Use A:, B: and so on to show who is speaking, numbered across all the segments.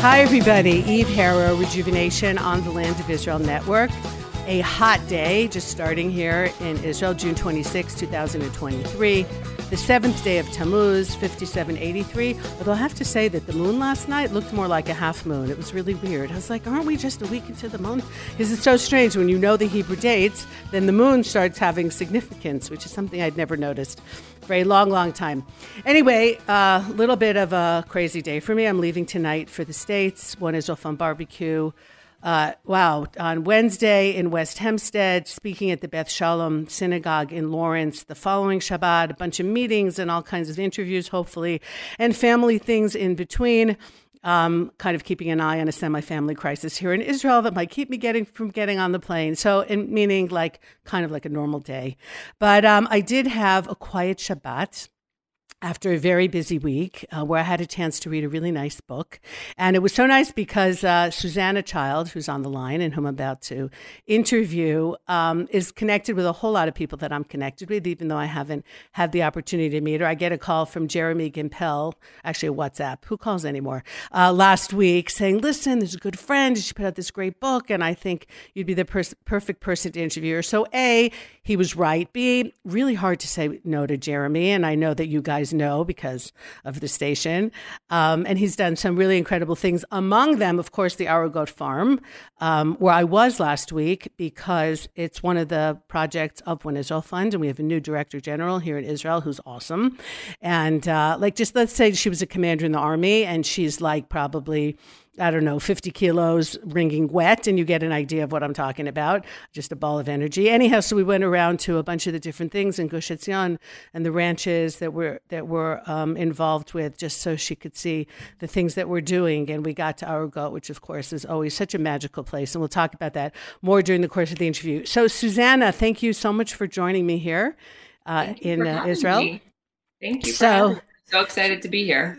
A: Hi, everybody. Eve Harow, Rejuvenation on the Land of Israel Network. A hot day just starting here in Israel, June 26, 2023. The seventh day of Tammuz, 5783. Although I have to say that the moon last night looked more like a half moon. It was really weird. I was like, aren't we just a week into the month? Because it's so strange. When you know the Hebrew dates, then the moon starts having significance, which is something I'd never noticed for a long, long time. Anyway, a uh, little bit of a crazy day for me. I'm leaving tonight for the States. One is off on barbecue. Uh, wow, on Wednesday in West Hempstead, speaking at the Beth Shalom Synagogue in Lawrence. The following Shabbat, a bunch of meetings and all kinds of interviews, hopefully, and family things in between. Um, kind of keeping an eye on a semi-family crisis here in Israel that might keep me getting from getting on the plane. So, in, meaning like kind of like a normal day. But um, I did have a quiet Shabbat after a very busy week uh, where I had a chance to read a really nice book. And it was so nice because uh, Susannah Schild, who's on the line and whom I'm about to interview, um, is connected with a whole lot of people that I'm connected with, even though I haven't had the opportunity to meet her. I get a call from Jeremy Gimpel, actually a WhatsApp, who calls anymore, uh, last week saying, listen, there's a good friend. She put out this great book, and I think you'd be the perfect person to interview her. So, A, he was right. B, really hard to say no to Jeremy. And I know that you guys know because of the station. Um, and he's done some really incredible things. Among them, of course, the Arugot Farm, um, where I was last week because it's one of the projects of One Israel Fund. And we have a new director general here in Israel who's awesome. And uh, like, just let's say she was a commander in the army and she's like probably I don't know, 50 kilos wringing wet, and you get an idea of what I'm talking about. Just a ball of energy. Anyhow, so we went around to a bunch of the different things in Gush Etzion and the ranches that we're that we're um, involved with, just so she could see the things that we're doing. And we got to Arugot, which of course is always such a magical place, and we'll talk about that more during the course of the interview. So, Susannah, thank you so much for joining me here uh, in uh, Israel.
B: Me. Thank you. so, so excited to be here.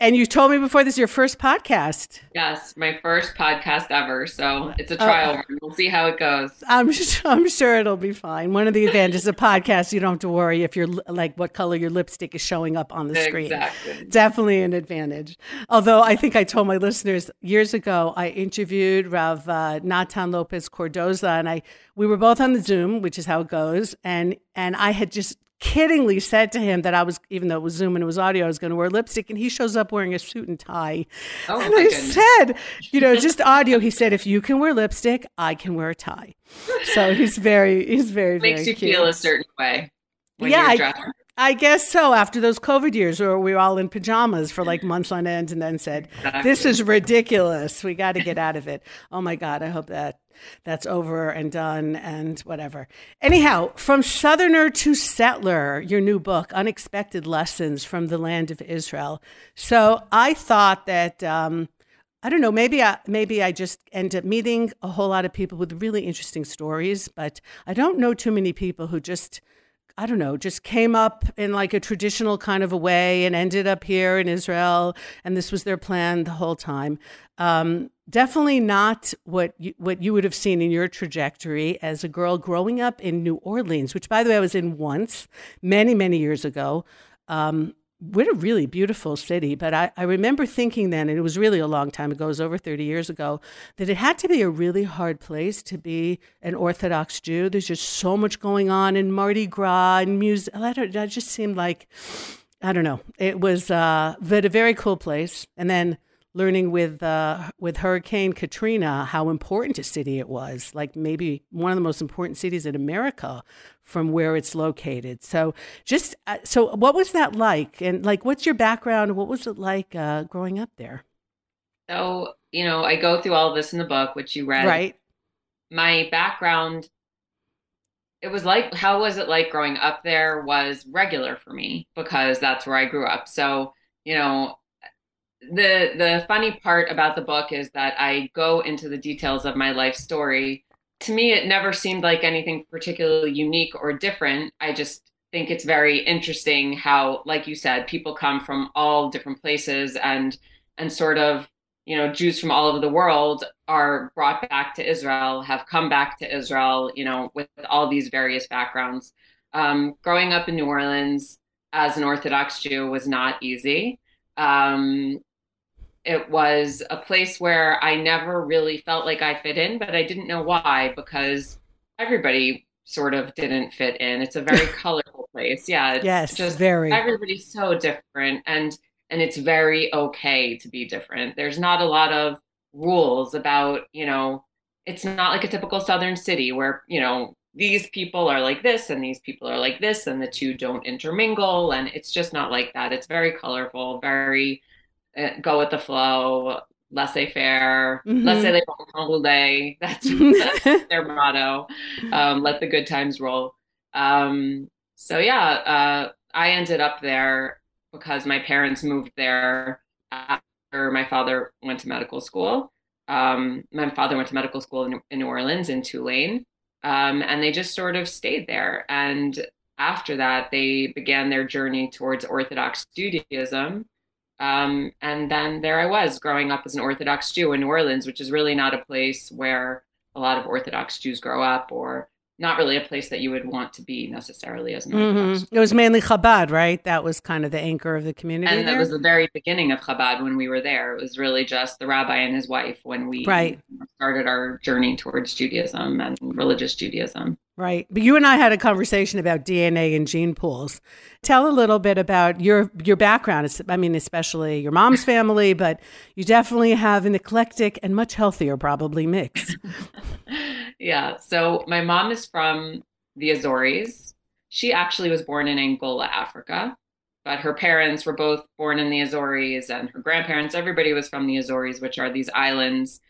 A: And you told me before this is your first podcast.
B: Yes, my first podcast ever. So it's a trial. Uh, we'll see how it goes.
A: I'm sure, I'm sure it'll be fine. One of the advantages of podcasts, you don't have to worry if you're like what color your lipstick is showing up on the screen.
B: Exactly.
A: Definitely an advantage. Although I think I told my listeners years ago, I interviewed Rav uh, Natan Lopes Cardozo, and I we were both on the Zoom, which is how it goes, and and I had just kiddingly said to him that I was, even though it was Zoom and it was audio, I was going to wear lipstick. And he shows up wearing a suit and tie. Oh, and I goodness. said, you know, just audio. He said, if you can wear lipstick, I can wear a tie. So he's very, he's very,
B: makes
A: very
B: you
A: cute.
B: feel a certain way.
A: yeah. I, I, guess so. After those COVID years where we were all in pajamas for like months on end and then said, this is ridiculous. We got to get out of it. Oh my God. I hope that that's over and done and whatever. Anyhow, from Southerner to Settler, your new book, Unexpected Lessons from the Land of Israel. So I thought that. Um, I don't know. Maybe I maybe I just end up meeting a whole lot of people with really interesting stories, but I don't know too many people who just I don't know, just came up in like a traditional kind of a way and ended up here in Israel, and this was their plan the whole time. Um, definitely not what you, what you would have seen in your trajectory as a girl growing up in New Orleans, which, by the way, I was in once many, many years ago. Um, what a really beautiful city. But I, I remember thinking then, and it was really a long time ago, it was over 30 years ago, that it had to be a really hard place to be an Orthodox Jew. There's just so much going on in Mardi Gras and music. I don't, that just seemed like, I don't know. It was uh, but a very cool place. And then learning with uh, with Hurricane Katrina how important a city it was, like maybe one of the most important cities in America from where it's located. So, just uh, so, what was that like? And like, what's your background? What was it like uh, growing up there?
B: So, you know, I go through all of this in the book, which you read.
A: Right.
B: My background. It was like, how was it like growing up there was regular for me because that's where I grew up. So, you know, the the funny part about the book is that I go into the details of my life story. To me, it never seemed like anything particularly unique or different. I just think it's very interesting how, like you said, people come from all different places and and sort of you know Jews from all over the world are brought back to Israel, have come back to Israel, you know, with all these various backgrounds. Um, growing up in New Orleans as an Orthodox Jew was not easy. Um, it was a place where I never really felt like I fit in, but I didn't know why because everybody sort of didn't fit in. It's a very colorful place. Yeah, it's
A: yes,
B: just
A: very.
B: Everybody's so different, and and it's very okay to be different. There's not a lot of rules about you know. It's not like a typical southern city where you know these people are like this and these people are like this and the two don't intermingle and it's just not like that it's very colorful very go with the flow laissez-faire mm-hmm. laissez les rouler that's, that's their motto um, let the good times roll um, so yeah uh, i ended up there because my parents moved there after my father went to medical school um, my father went to medical school in, in new orleans in tulane um, and they just sort of stayed there. And after that, they began their journey towards Orthodox Judaism. Um, and then there I was growing up as an Orthodox Jew in New Orleans, which is really not a place where a lot of Orthodox Jews grow up or not really a place that you would want to be necessarily as an Orthodox.
A: Mm-hmm. It was mainly Chabad, right? That was kind of the anchor of the community.
B: And that was the very beginning of Chabad when we were there. It was really just the rabbi and his wife when we
A: right.
B: started our journey towards Judaism and religious Judaism.
A: Right. But you and I had a conversation about DNA and gene pools. Tell a little bit about your your background. I mean, especially your mom's family, but you definitely have an eclectic and much healthier probably mix.
B: yeah. So my mom is from the Azores. She actually was born in Angola, Africa, but her parents were both born in the Azores and her grandparents, everybody was from the Azores, which are these islands,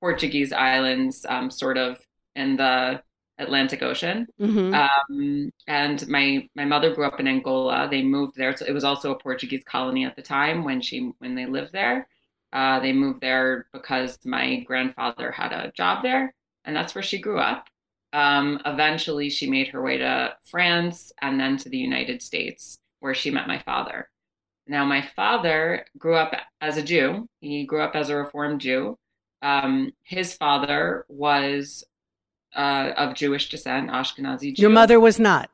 B: Portuguese islands, um, sort of in the Atlantic Ocean. Mm-hmm. Um, and my my mother grew up in Angola. They moved there. So it was also a Portuguese colony at the time when she when they lived there. Uh, they moved there because my grandfather had a job there, and that's where she grew up. Um, eventually, she made her way to France and then to the United States, where she met my father. Now, my father grew up as a Jew. He grew up as a Reformed Jew. Um, his father was uh, of Jewish descent, Ashkenazi Jew.
A: Your mother was not.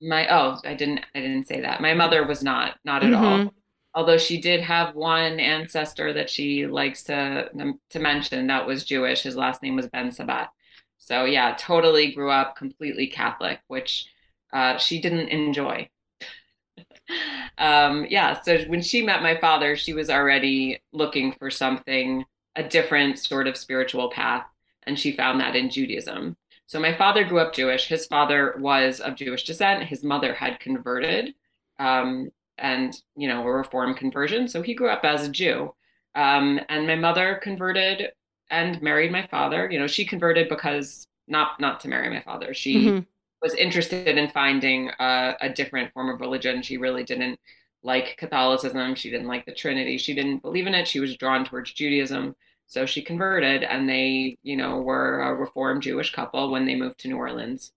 B: My oh, I didn't I didn't say that. My mother was not, not at mm-hmm. all. Although she did have one ancestor that she likes to to mention that was Jewish. His last name was Ben Sabat. So yeah, totally grew up completely Catholic, which uh, she didn't enjoy. um, yeah, so when she met my father, she was already looking for something, a different sort of spiritual path and she found that in Judaism. So my father grew up Jewish. His father was of Jewish descent. His mother had converted, um, and you know, a reform conversion. So he grew up as a Jew. Um, and my mother converted and married my father. You know, she converted because not not to marry my father. She mm-hmm. was interested in finding a, a different form of religion. She really didn't like Catholicism. She didn't like the Trinity. She didn't believe in it. She was drawn towards Judaism. So she converted and they, you know, were a Reformed Jewish couple when they moved to New Orleans.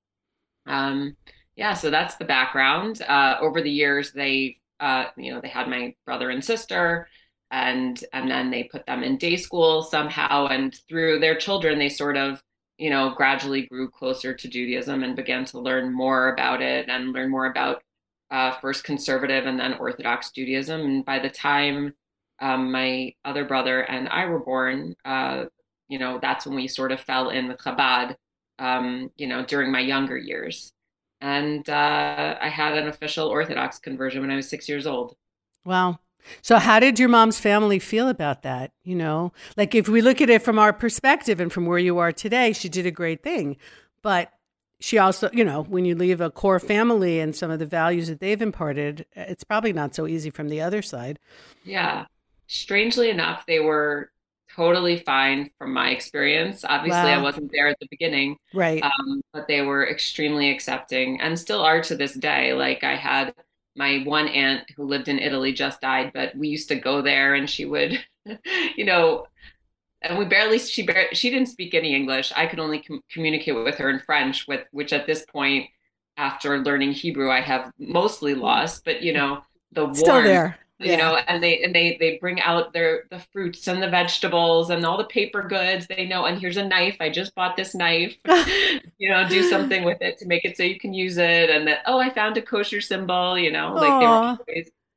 B: Um, yeah, so that's the background. Uh, over the years, they, uh, you know, they had my brother and sister, and and then they put them in day school somehow, and through their children, they sort of, you know, gradually grew closer to Judaism and began to learn more about it and learn more about uh, first conservative and then Orthodox Judaism. And by the time um, my other brother and I were born, uh, you know, that's when we sort of fell in with Chabad, um, you know, during my younger years. And uh, I had an official Orthodox conversion when I was six years old.
A: Wow. So, how did your mom's family feel about that? You know, like if we look at it from our perspective and from where you are today, she did a great thing. But she also, you know, when you leave a core family and some of the values that they've imparted, it's probably not so easy from the other side.
B: Yeah strangely enough, they were totally fine from my experience. Obviously, wow. I wasn't there at the beginning,
A: right?
B: Um, but they were extremely accepting and still are to this day. Like I had my one aunt who lived in Italy just died, but we used to go there, and she would, you know. And we barely she bar- she didn't speak any English. I could only com- communicate with her in French, with which at this point, after learning Hebrew, I have mostly lost. But you know, the
A: still there
B: you know and they and they they bring out their the fruits and the vegetables and all the paper goods they know and here's a knife i just bought this knife you know do something with it to make it so you can use it and that oh i found a kosher symbol you know Aww. like they were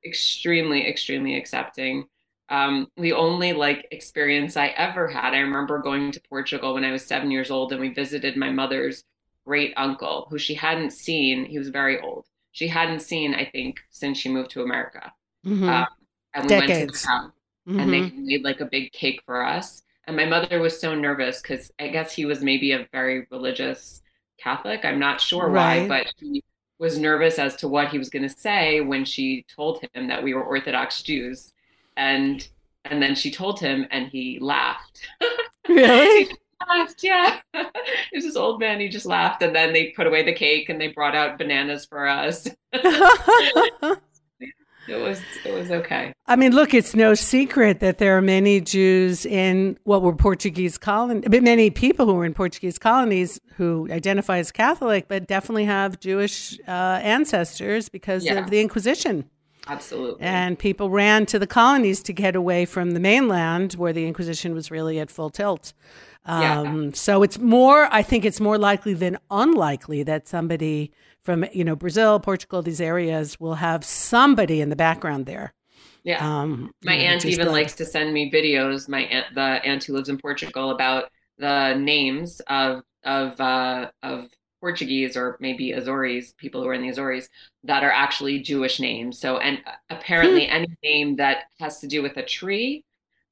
B: extremely extremely accepting Um, the only like experience I ever had, I remember going to Portugal when I was seven years old, and we visited my mother's great uncle, who she hadn't seen. He was very old. She hadn't seen, I think, since she moved to America.
A: Mhm.
B: Um, and we
A: Decades.
B: went to the house, and they
A: Mhm.
B: made like a big cake for us. And my mother was so nervous because I guess he was maybe a very religious Catholic. I'm not sure
A: Right.
B: why, but she was nervous as to what he was going to say when she told him that we were Orthodox Jews. And and then she told him, and he laughed.
A: Really?
B: He laughed, yeah. He was this old man. He just laughed, and then they put away the cake and they brought out bananas for us. It was it was okay.
A: I mean, look, it's no secret that there are many Jews in what were Portuguese colonies, but many people who were in Portuguese colonies who identify as Catholic, but definitely have Jewish uh, ancestors because
B: Yeah.
A: of the Inquisition.
B: Absolutely.
A: And people ran to the colonies to get away from the mainland where the Inquisition was really at full tilt.
B: Yeah.
A: Um, So it's more, I think it's more likely than unlikely that somebody from, you know, Brazil, Portugal, these areas will have somebody in the background there.
B: yeah.
A: Um,
B: My
A: you know,
B: aunt even likes to send me videos. My aunt, the aunt who lives in Portugal, about the names of of uh, of Portuguese or maybe Azores people who are in the Azores that are actually Jewish names. So, and apparently,
A: Hmm.
B: any name that has to do with a tree,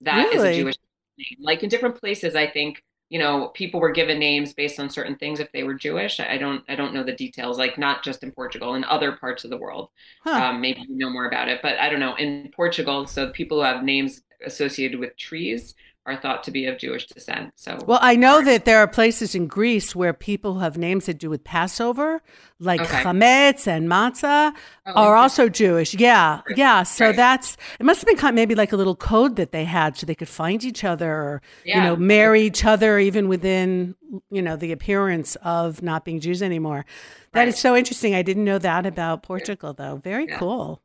B: that is
A: Really?
B: a Jewish name. Like in different places, I think you know people were given names based on certain things if they were Jewish. I don't I don't know the details. Like not just in Portugal, in other parts of the world
A: Huh.
B: um, maybe you know more about it, but I don't know. In Portugal, so people who have names associated with trees are thought to be of Jewish descent. So,
A: Well, I know that there are places in Greece where people who have names that do with Passover, like
B: Okay.
A: chametz and matzah,
B: Oh,
A: are also Jewish. Yeah, yeah. So
B: Right.
A: that's it. Must have been kind of maybe like a little code that they had, so they could find each other, or you know, marry each other, even within you know the appearance of not being Jews anymore. That is
B: Right.
A: so interesting. I didn't know that about Portugal, though. Very
B: Yeah.
A: cool.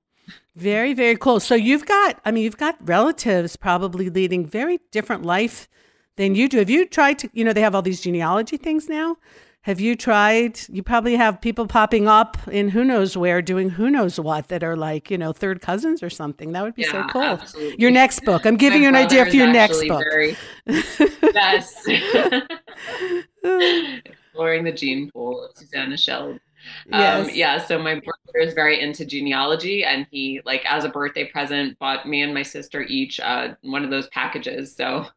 A: Very, very cool. So you've got, I mean, you've got relatives probably leading very different life than you do. Have you tried to, you know, they have all these genealogy things now. Have you tried? You probably have people popping up in who knows where doing who knows what that are like, you know, third cousins or something. That would be so cool.
B: absolutely.
A: Your next book. I'm giving
B: My
A: you an idea for your next book.
B: Very, yes. Exploring the gene pool of Susannah Schild. Um, yeah, so my brother is very into genealogy, and he, like, as a birthday present, bought me and my sister each uh, one of those packages. So,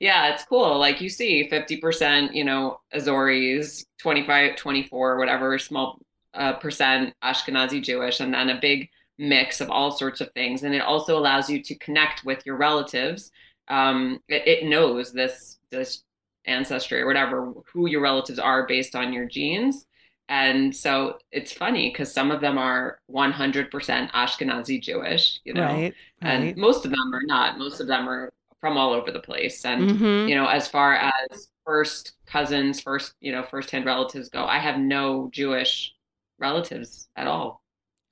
B: yeah, it's cool. Like, you see 50%, you know, Azores, 25, 24, whatever, small uh, percent Ashkenazi Jewish, and then a big mix of all sorts of things. And it also allows you to connect with your relatives. Um, it, it knows this, this ancestry or whatever, who your relatives are based on your genes. And so it's funny because some of them are 100% Ashkenazi Jewish, you know,
A: Right.
B: and
A: Right.
B: most of them are not. Most of them are from all over the place. And,
A: Mhm.
B: you know, as far as first cousins, first, you know, firsthand relatives go, I have no Jewish relatives at all.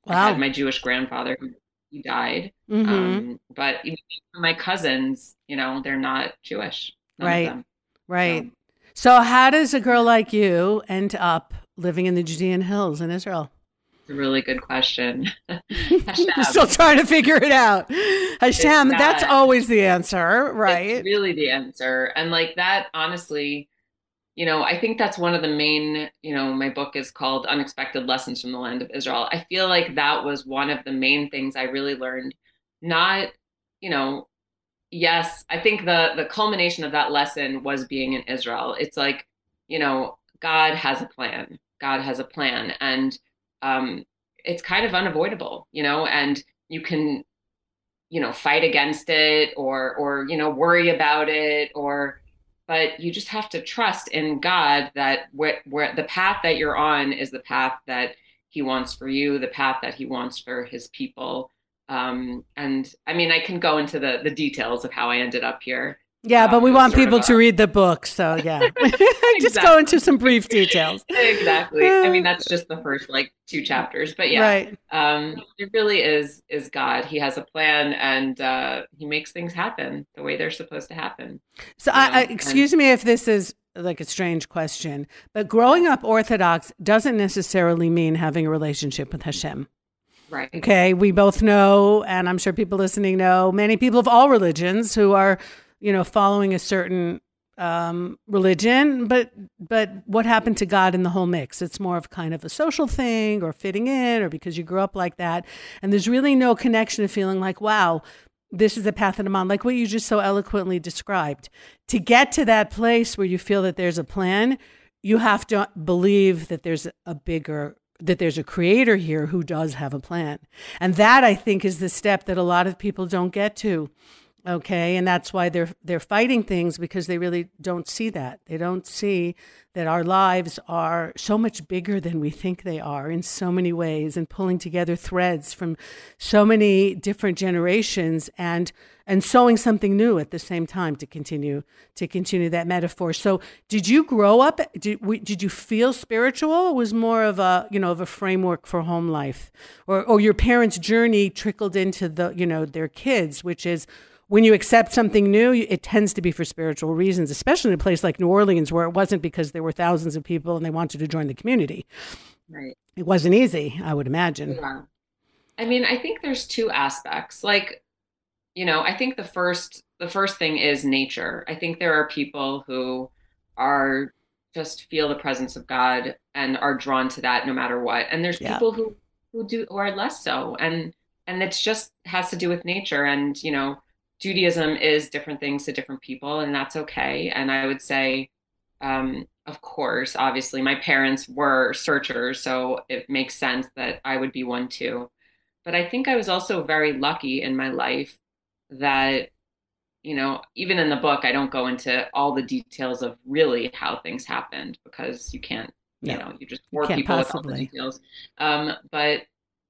B: I had my Jewish grandfather who he died.
A: Mhm.
B: Um, but even my cousins, you know, they're not Jewish.
A: Right. Right. So, how does a girl like you end up living in the Judean hills in Israel?
B: It's a really good question.
A: You're still trying to figure it out. Hashem,
B: It's
A: that's always the answer,
B: It's
A: right?
B: really the answer. And like that, honestly, you know, I think that's one of the main, you know, my book is called Unexpected Lessons from the Land of Israel. I feel like that was one of the main things I really learned. Not, you know, yes, I think the the culmination of that lesson was being in Israel. It's like, you know, God has a plan. God has a plan. And um it's kind of unavoidable, you know, and you can you know fight against it or or you know worry about it or but you just have to trust in God that where, the path that you're on is the path that he wants for you the path that he wants for his people um and i mean i can go into the the details of how i ended up here
A: Yeah, but we
B: um,
A: want people to read the book. So, yeah. Just go into some brief details.
B: exactly i mean that's just the first like two chapters but yeah
A: Right.
B: um it really is is god he has a plan and uh he makes things happen the way they're supposed to happen
A: So, I, I,
B: know,
A: excuse me if this is like a strange question, but growing up Orthodox doesn't necessarily mean having a relationship with Hashem.
B: Right.
A: Okay. We both know, and I'm sure people listening know, many people of all religions who are, you know, following a certain um, religion, but but what happened to God in the whole mix? It's more of kind of a social thing or fitting in or because you grew up like that. And there's really no connection of feeling like, wow, this is the path that I'm on, like what you just so eloquently described. To get to that place where you feel that there's a plan, you have to believe that there's a bigger that there's a creator here who does have a plan. And that I think is the step that a lot of people don't get to. Okay? And that's why they're they're fighting things because they really don't see that. They don't see that our lives are so much bigger than we think they are in so many ways and pulling together threads from so many different generations and and sewing something new at the same time to continue to continue that metaphor so did you grow up did, did you feel spiritual it was more of a you know of a framework for home life or or your parents journey trickled into the you know their kids which is when you accept something new, it tends to be for spiritual reasons, especially in a place like New Orleans, where it wasn't because there were thousands of people and they wanted to join the community.
B: Right.
A: It wasn't easy, I would imagine.
B: Yeah. I mean, I think there's two aspects. Like, you know, I think the first the first thing is nature. I think there are people who are just feel the presence of God and are drawn to that no matter what. And there's yeah. people who who do or are less so and and it's just has to do with nature and you know Judaism is different things to different people, and that's okay. And I would say, um, of course, obviously, my parents were searchers, so it makes sense that I would be one too. But I think I was also very lucky in my life that, you know, even in the book, I don't go into all the details of really how things happened because you can't, you know, you just bore people possibly. with all the details. Um, but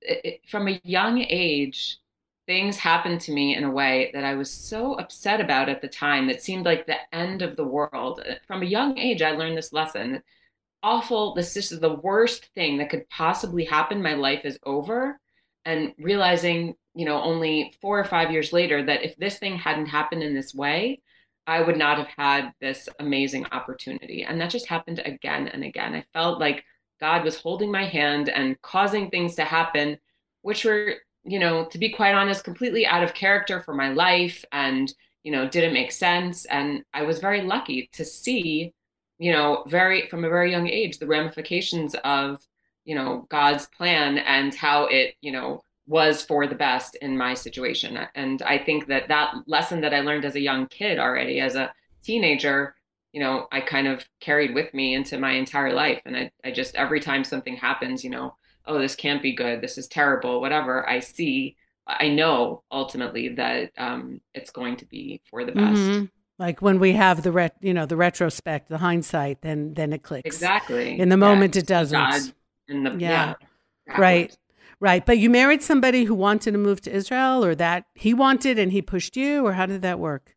B: it, it, from a young age, things happened to me in a way that I was so upset about at the time that seemed like the end of the world. Uh, from a young age, I learned this lesson. Awful, this is the worst thing that could possibly happen. My life is over. And realizing, you know, only four or five years later that if this thing hadn't happened in this way, I would not have had this amazing opportunity. And that just happened again and again. I felt like God was holding my hand and causing things to happen, which were you know, to be quite honest, completely out of character for my life and, you know, didn't make sense. And I was very lucky to see, you know, very from a very young age, the ramifications of, you know, God's plan and how it, you know, was for the best in my situation. And I think that that lesson that I learned as a young kid already, as a teenager, you know, I kind of carried with me into my entire life. And I, I just, every time something happens, you know, oh, this can't be good, this is terrible, whatever, I see, I know ultimately that um, it's going to be for the best. Mm-hmm.
A: Like when we have the ret- you know, the retrospect, the hindsight, then then it clicks.
B: Exactly.
A: In the moment, it doesn't.
B: In the, yeah.
A: yeah right. Right. But you married somebody who wanted to move to Israel or that he wanted and he pushed you, or how did that work?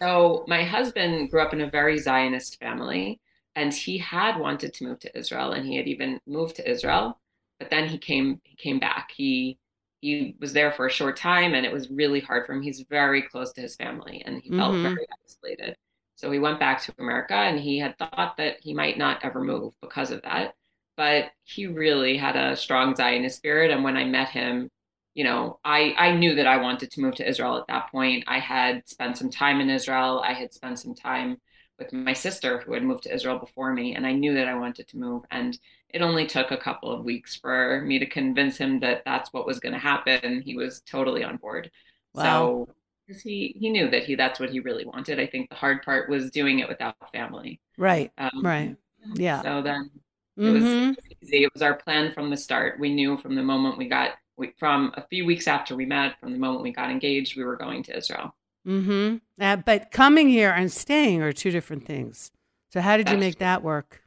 B: So, my husband grew up in a very Zionist family and he had wanted to move to Israel and he had even moved to Israel but then he came he came back. He he was there for a short time and it was really hard for him. He's very close to his family and he felt mm-hmm. very isolated. So he went back to america and he had thought that he might not ever move because of that but he really had a strong zionist spirit. And when i met him you know i i knew that i wanted to move to israel at that point. I had spent some time in israel. I had spent some time with my sister who had moved to Israel before me, and I knew that I wanted to move. And it only took a couple of weeks for me to convince him that that's what was going to happen. He was totally on board. Wow. So because he he knew that he that's what he really wanted. I think the hard part was doing it without family.
A: Right. Um, right. Yeah.
B: So then it mm-hmm. was easy. It was our plan from the start. We knew from the moment we got we, from a few weeks after we met, from the moment we got engaged, we were going to Israel.
A: Mm-hmm. Uh, but coming here and staying are two different things. So how did That's you make that work?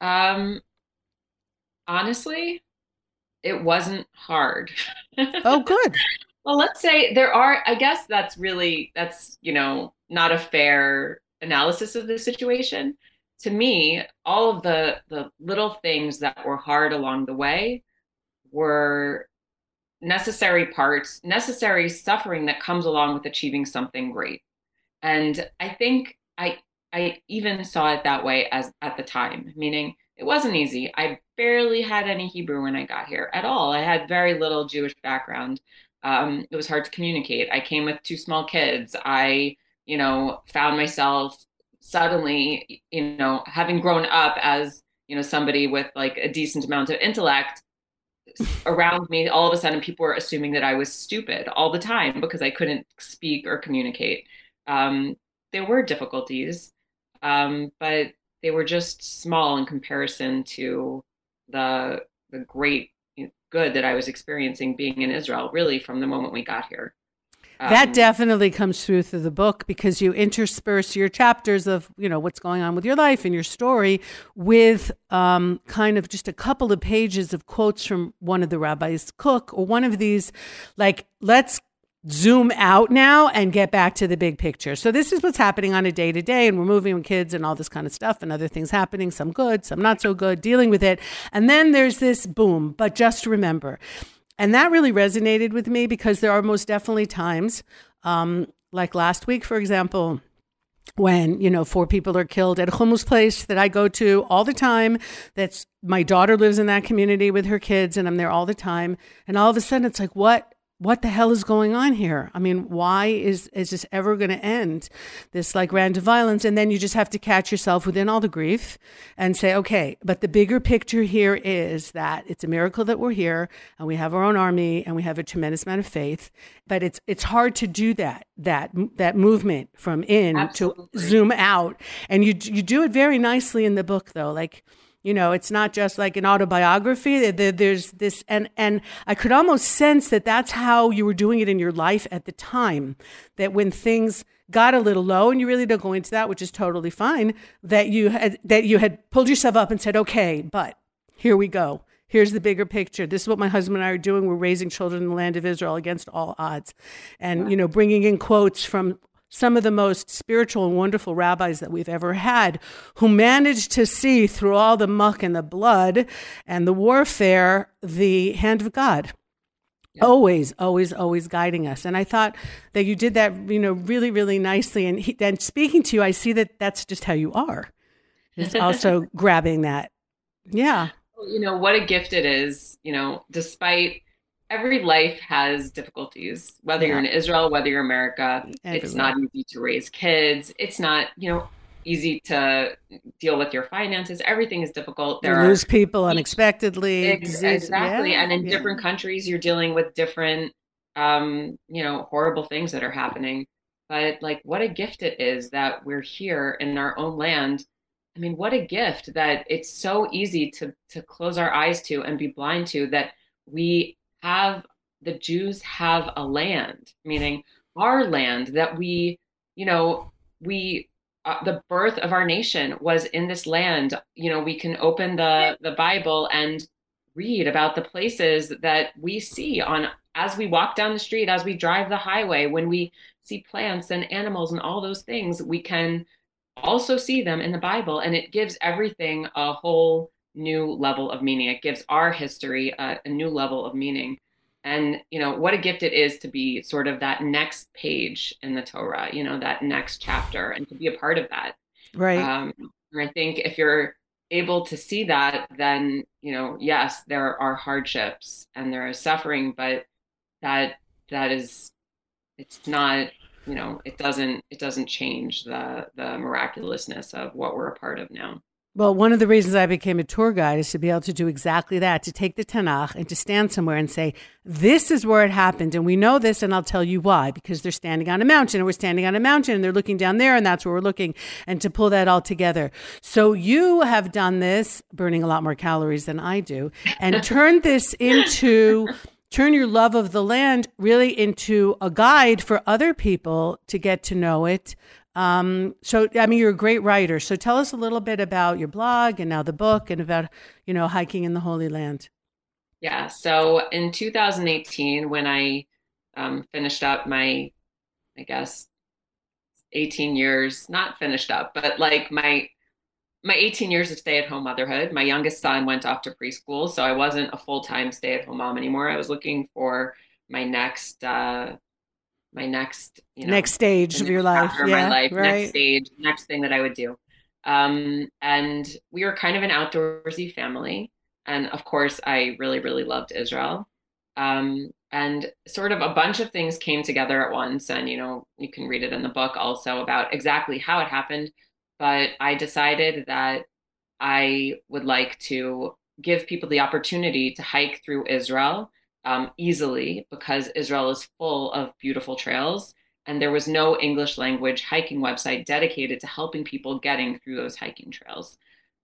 B: Um, honestly, it wasn't hard.
A: oh, good.
B: well, let's say there are. I guess that's really that's you know not a fair analysis of the situation. To me, all of the the little things that were hard along the way were necessary parts, necessary suffering that comes along with achieving something great. And I think I I even saw it that way as at the time, meaning it wasn't easy. I barely had any Hebrew when I got here at all. I had very little Jewish background. Um, it was hard to communicate. I came with two small kids. I, you know, found myself suddenly, you know, having grown up as, you know, somebody with like a decent amount of intellect around me, all of a sudden people were assuming that I was stupid all the time because I couldn't speak or communicate. Um, there were difficulties, um, but they were just small in comparison to the the great good that I was experiencing being in Israel, really from the moment we got here.
A: That um, definitely comes through through the book because you intersperse your chapters of you know what's going on with your life and your story with um, kind of just a couple of pages of quotes from one of the rabbis Kook or one of these like let's zoom out now and get back to the big picture. So this is what's happening on a day to day and we're moving with kids and all this kind of stuff and other things happening, some good, some not so good, dealing with it. And then there's this boom, but just remember. And that really resonated with me because there are most definitely times um, like last week for example, when you know four people are killed at a place that I go to all the time. That's my daughter lives in that community with her kids, and I'm there all the time. And all of a sudden, it's like, what what the hell is going on here? I mean, why is is this ever going to end? This like random violence, and then you just have to catch yourself within all the grief and say, okay, but the bigger picture here is that it's a miracle that we're here and we have our own army and we have a tremendous amount of faith. But it's it's hard to do that that that movement from in Absolutely. to zoom out, and you you do it very nicely in the book though, like you know, it's not just like an autobiography. There's this, and and I could almost sense that that's how you were doing it in your life at the time. That when things got a little low, and you really don't go into that, which is totally fine. That you had that you had pulled yourself up and said, "Okay, but here we go." Here's the bigger picture. This is what my husband and I are doing. We're raising children in the land of Israel against all odds. And, you know, bringing in quotes from some of the most spiritual and wonderful rabbis that we've ever had who managed to see through all the muck and the blood and the warfare the hand of God. Yeah. Always, always, always guiding us. And I thought that you did that, you know, really, really nicely. And then speaking to you, I see that that's just how you are. Is also grabbing that. Yeah.
B: You know, what a gift it is, you know, despite every life has difficulties, whether yeah. you're in Israel, whether you're America. Everywhere. It's not easy to raise kids. It's not, you know, easy to deal with your finances. Everything is difficult.
A: There you lose people unexpectedly.
B: Ex- exactly. Yeah. And in yeah. different countries, you're dealing with different, um, you know, horrible things that are happening. But like, what a gift it is that we're here in our own land. I mean, what a gift that it's so easy to to close our eyes to and be blind to that we have the Jews have a land, meaning our land that we, you know, we uh, the birth of our nation was in this land. You know, we can open the the Bible and read about the places that we see on as we walk down the street, as we drive the highway, when we see plants and animals and all those things, we can also see them in the Bible, and it gives everything a whole new level of meaning. It gives our history a, a new level of meaning. And, you know, what a gift it is to be sort of that next page in the Torah, you know, that next chapter and to be a part of that.
A: Right.
B: Um, and I think if you're able to see that, then, you know, yes, there are hardships and there is suffering, but that, that is, it's not, you know, it doesn't, it doesn't change the, the miraculousness of what we're a part of now.
A: Well, one of the reasons I became a tour guide is to be able to do exactly that, to take the Tanakh and to stand somewhere and say, this is where it happened. And we know this, and I'll tell you why, because they're standing on a mountain, and we're standing on a mountain, and they're looking down there, and that's where we're looking, and to pull that all together. So you have done this, burning a lot more calories than I do, and turned this into turn your love of the land really into a guide for other people to get to know it um, so, I mean, you're a great writer. So, tell us a little bit about your blog and now the book and about, you know, hiking in the Holy Land.
B: Yeah. So, in 2018, when I um, finished up my, I guess, 18 years, not finished up, but like my, my 18 years of stay at home motherhood, my youngest son went off to preschool. So I wasn't a full time stay at home mom anymore. I was looking for my next uh, my next you know
A: next stage of your life
B: yeah, life right. next stage next thing that i would do Um, and we were kind of an outdoorsy family. And of course, I really, really loved Israel. Um, and sort of a bunch of things came together at once. And, you know, you can read it in the book also about exactly how it happened. But I decided that I would like to give people the opportunity to hike through Israel um, easily because Israel is full of beautiful trails. And there was no English language hiking website dedicated to helping people getting through those hiking trails.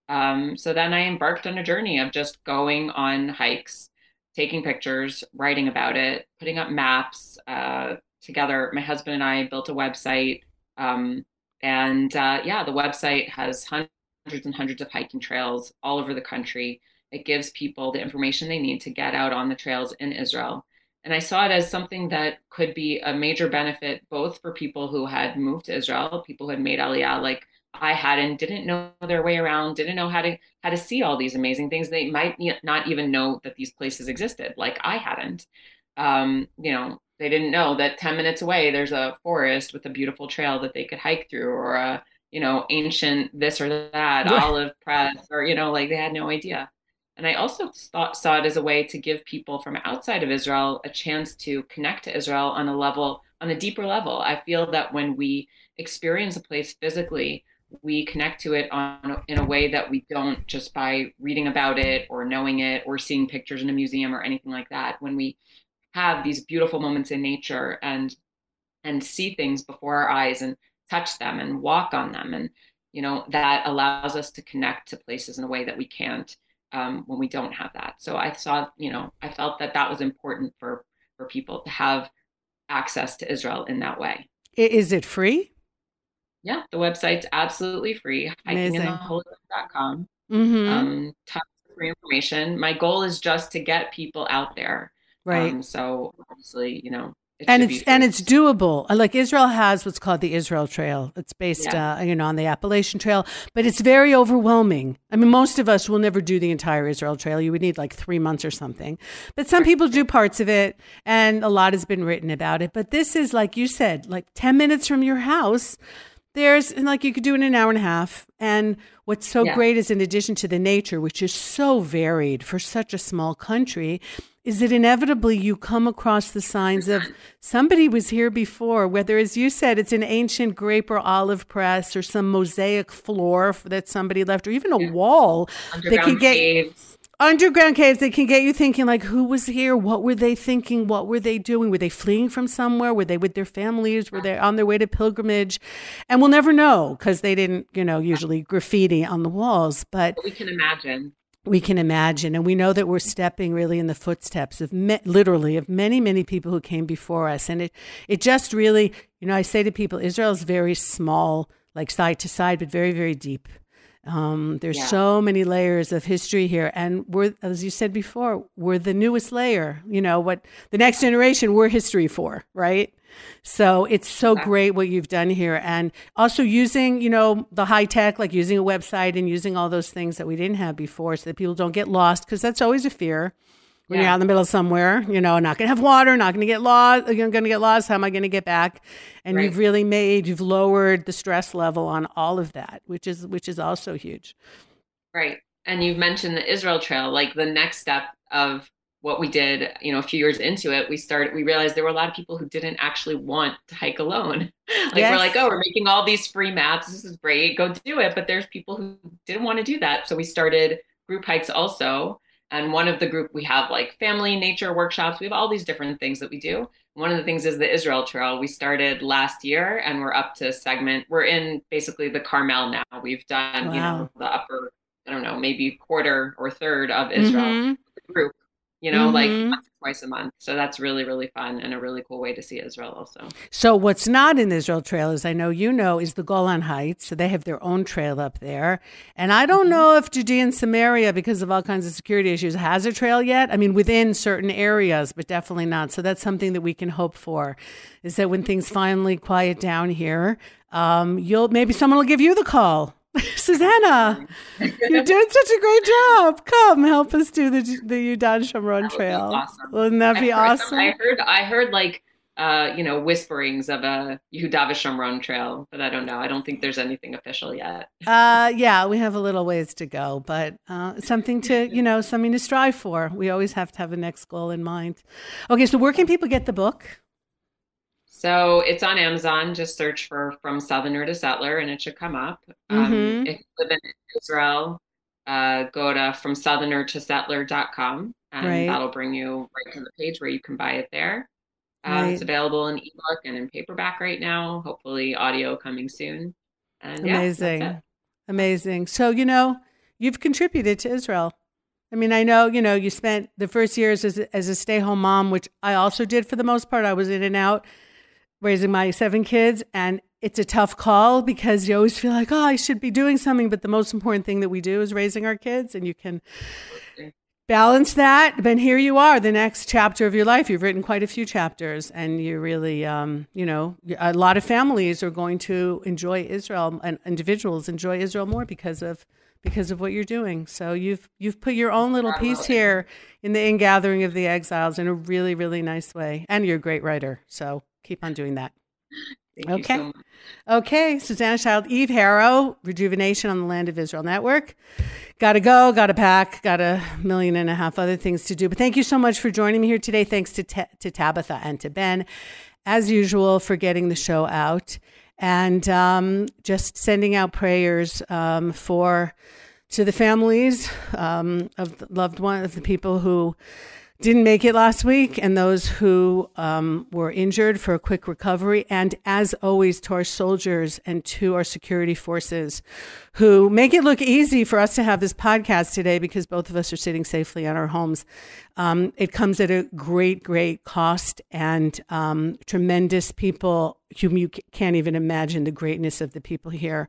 B: Um, so then I embarked on a journey of just going on hikes, taking pictures, writing about it, putting up maps uh, together. My husband and I built a website. Um, and uh, yeah, the website has hundreds and hundreds of hiking trails all over the country. It gives people the information they need to get out on the trails in Israel. And I saw it as something that could be a major benefit both for people who had moved to Israel, people who had made Aliyah like I hadn't, didn't know their way around, didn't know how to how to see all these amazing things. They might not even know that these places existed, like I hadn't. Um, you know, they didn't know that 10 minutes away there's a forest with a beautiful trail that they could hike through or a you know ancient this or that olive press or you know like they had no idea and I also thought, saw it as a way to give people from outside of Israel a chance to connect to Israel on a level, on a deeper level. I feel that when we experience a place physically, we connect to it on in a way that we don't just by reading about it or knowing it or seeing pictures in a museum or anything like that. When we have these beautiful moments in nature and and see things before our eyes and touch them and walk on them and you know that allows us to connect to places in a way that we can't um, when we don't have that. So I saw, you know, I felt that that was important for for people to have access to Israel in that way.
A: Is it free?
B: Yeah, the website's absolutely free. Hikingintheholy.com. Mm-hmm. Um, tons of free information. My goal is just to get people out there.
A: Right.
B: Um, so obviously, you know,
A: and it's and it's doable. Uh, like Israel has what's called the Israel Trail. It's based, yeah. uh, you know, on the Appalachian Trail, but it's very overwhelming. I mean, most of us will never do the entire Israel Trail. You would need like three months or something. But some people do parts of it, and a lot has been written about it. But this is like you said, like ten minutes from your house. There's and like you could do in an hour and a half. And what's so yeah. great is in addition to the nature, which is so varied for such a small country, is that inevitably you come across the signs of somebody was here before, whether, as you said, it's an ancient grape or olive press or some mosaic floor that somebody left, or even a yeah. wall
B: that can get caves.
A: Underground caves they can get you thinking like, who was here? What were they thinking? What were they doing? Were they fleeing from somewhere? Were they with their families? Were they on their way to pilgrimage? And we'll never know because they didn't, you know, usually graffiti on the walls. But,
B: we can imagine
A: we can imagine. And we know that we're stepping really in the footsteps of me- literally of many, many people who came before us. And it, it just really, you know, I say to people, Israel is very small, like side to side, but very, very deep. Um, there's yeah. so many layers of history here, and we're, as you said before, we're the newest layer. You know what the next generation we're history for, right? So it's so great what you've done here. And also using, you know, the high tech, like using a website and using all those things that we didn't have before so that people don't get lost, because that's always a fear when yeah. you're out in the middle of somewhere, you know, not going to have water, not going to get lost, you're going to get lost. How am I going to get back? And right. you've really made, you've lowered the stress level on all of that, which is, which is also huge.
B: Right. And you've mentioned the Israel Trail, like the next step of what we did, you know, a few years into it, we started, we realized there were a lot of people who didn't actually want to hike alone. like yes. we're like, oh, we're making all these free maps. This is great. Go do it. But there's people who didn't want to do that. So we started group hikes also. And one of the group we have like family nature workshops. We have all these different things that we do. One of the things is the Israel Trail. We started last year and we're up to segment. We're in basically the Carmel now. We've done, wow. you know, the upper, I don't know, maybe quarter or third of Israel mm-hmm. group you know, mm-hmm. like twice a month. So that's really, really fun and a really cool way to see Israel also.
A: So what's not in the Israel Trail, as I know you know, is the Golan Heights. So they have their own trail up there. And I don't mm-hmm. know if Judea and Samaria, because of all kinds of security issues, has a trail yet. I mean, within certain areas, but definitely not. So that's something that we can hope for is that when things finally quiet down here, um, you'll maybe someone will give you the call Susannah, you're doing such a great job. Come help us do the the Yehuda Shomron Trail.
B: Awesome.
A: Wouldn't that be awesome?
B: I heard I heard like uh, you know, whisperings of a Yehuda Shomron trail, but I don't know. I don't think there's anything official yet.
A: uh, yeah, we have a little ways to go, but uh, something to, you know, something to strive for. We always have to have a next goal in mind. Okay, so where can people get the book?
B: So it's on Amazon. Just search for From Southerner to Settler and it should come up. Um,
A: Mhm.
B: if you live in Israel, uh, go to from southerner to settler.com and
A: Right.
B: that'll bring you right to the page where you can buy it there. Uh,
A: Right.
B: It's available in ebook and in paperback right now. Hopefully, audio coming soon. And
A: Amazing.
B: it.
A: Amazing. So, you know, you've contributed to Israel. I mean, I know, you know, you spent the first years as a, as a stay home mom, which I also did for the most part. I was in and out raising my seven kids. And it's a tough call because you always feel like, oh, I should be doing something. But the most important thing that we do is raising our kids. And you can balance that. But here you are, the next chapter of your life. You've written quite a few chapters, and you really, um, you know, a lot of families are going to enjoy Israel, and individuals enjoy Israel more because of because of what you're doing. So you've you've put your own little piece here in the ingathering of the exiles in a really really nice way, and you're a great writer. So keep on doing that.
B: Thank
A: Okay.
B: so.
A: Okay, Susannah Schild, Eve Harow, Rejuvenation on the Land of Israel Network. Got to go, got to pack, got a million and a half other things to do. But thank you so much for joining me here today. Thanks to, Ta- to Tabitha and to Ben, as usual, for getting the show out and um, just sending out prayers um, for to the families um, of the loved one of the people who didn't make it last week and those who um, were injured for a quick recovery. And as always, to our soldiers and to our security forces who make it look easy for us to have this podcast today because both of us are sitting safely in our homes. Um, it comes at a great, great cost and um, tremendous people you can't even imagine the greatness of the people here,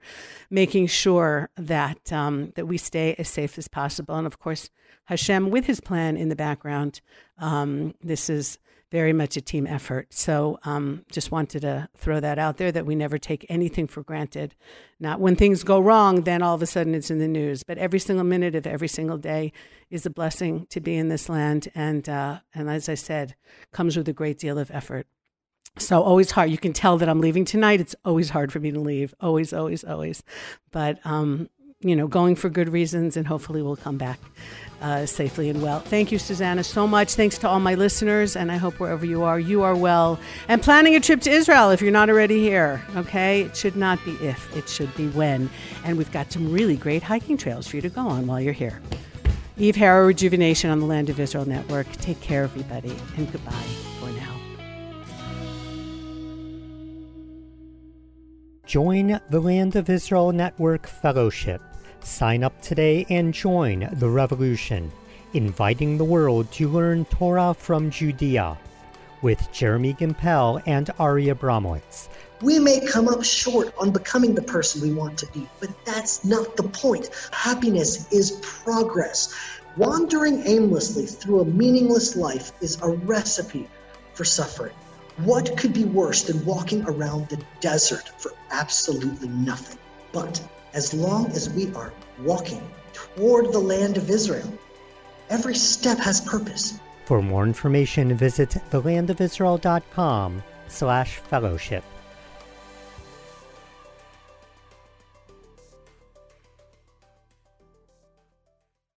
A: making sure that um, that we stay as safe as possible. And of course, Hashem with his plan in the background. Um, this is very much a team effort. So um, just wanted to throw that out there that we never take anything for granted. Not when things go wrong, then all of a sudden it's in the news. But every single minute of every single day is a blessing to be in this land. And, uh, and as I said, comes with a great deal of effort. So always hard. You can tell that I'm leaving tonight. It's always hard for me to leave. Always, always, always. But um, you know, going for good reasons, and hopefully we'll come back uh, safely and well. Thank you, Susannah, so much. Thanks to all my listeners, and I hope wherever you are, you are well. And planning a trip to Israel if you're not already here. Okay, it should not be if, it should be when. And we've got some really great hiking trails for you to go on while you're here. Eve Harow, Rejuvenation on the Land of Israel Network. Take care, everybody, and goodbye
C: Join the Land of Israel Network Fellowship. Sign up today and join the revolution, inviting the world to learn Torah from Judea with Jeremy Gimpel and Ari Abramowitz.
D: We may come up short on becoming the person we want to be, but that's not the point. Happiness is progress. Wandering aimlessly through a meaningless life is a recipe for suffering. What could be worse than walking around the desert for absolutely nothing? But as long as we are walking toward the land of Israel, every step has purpose.
C: For more information, visit thelandofisrael.com slash fellowship.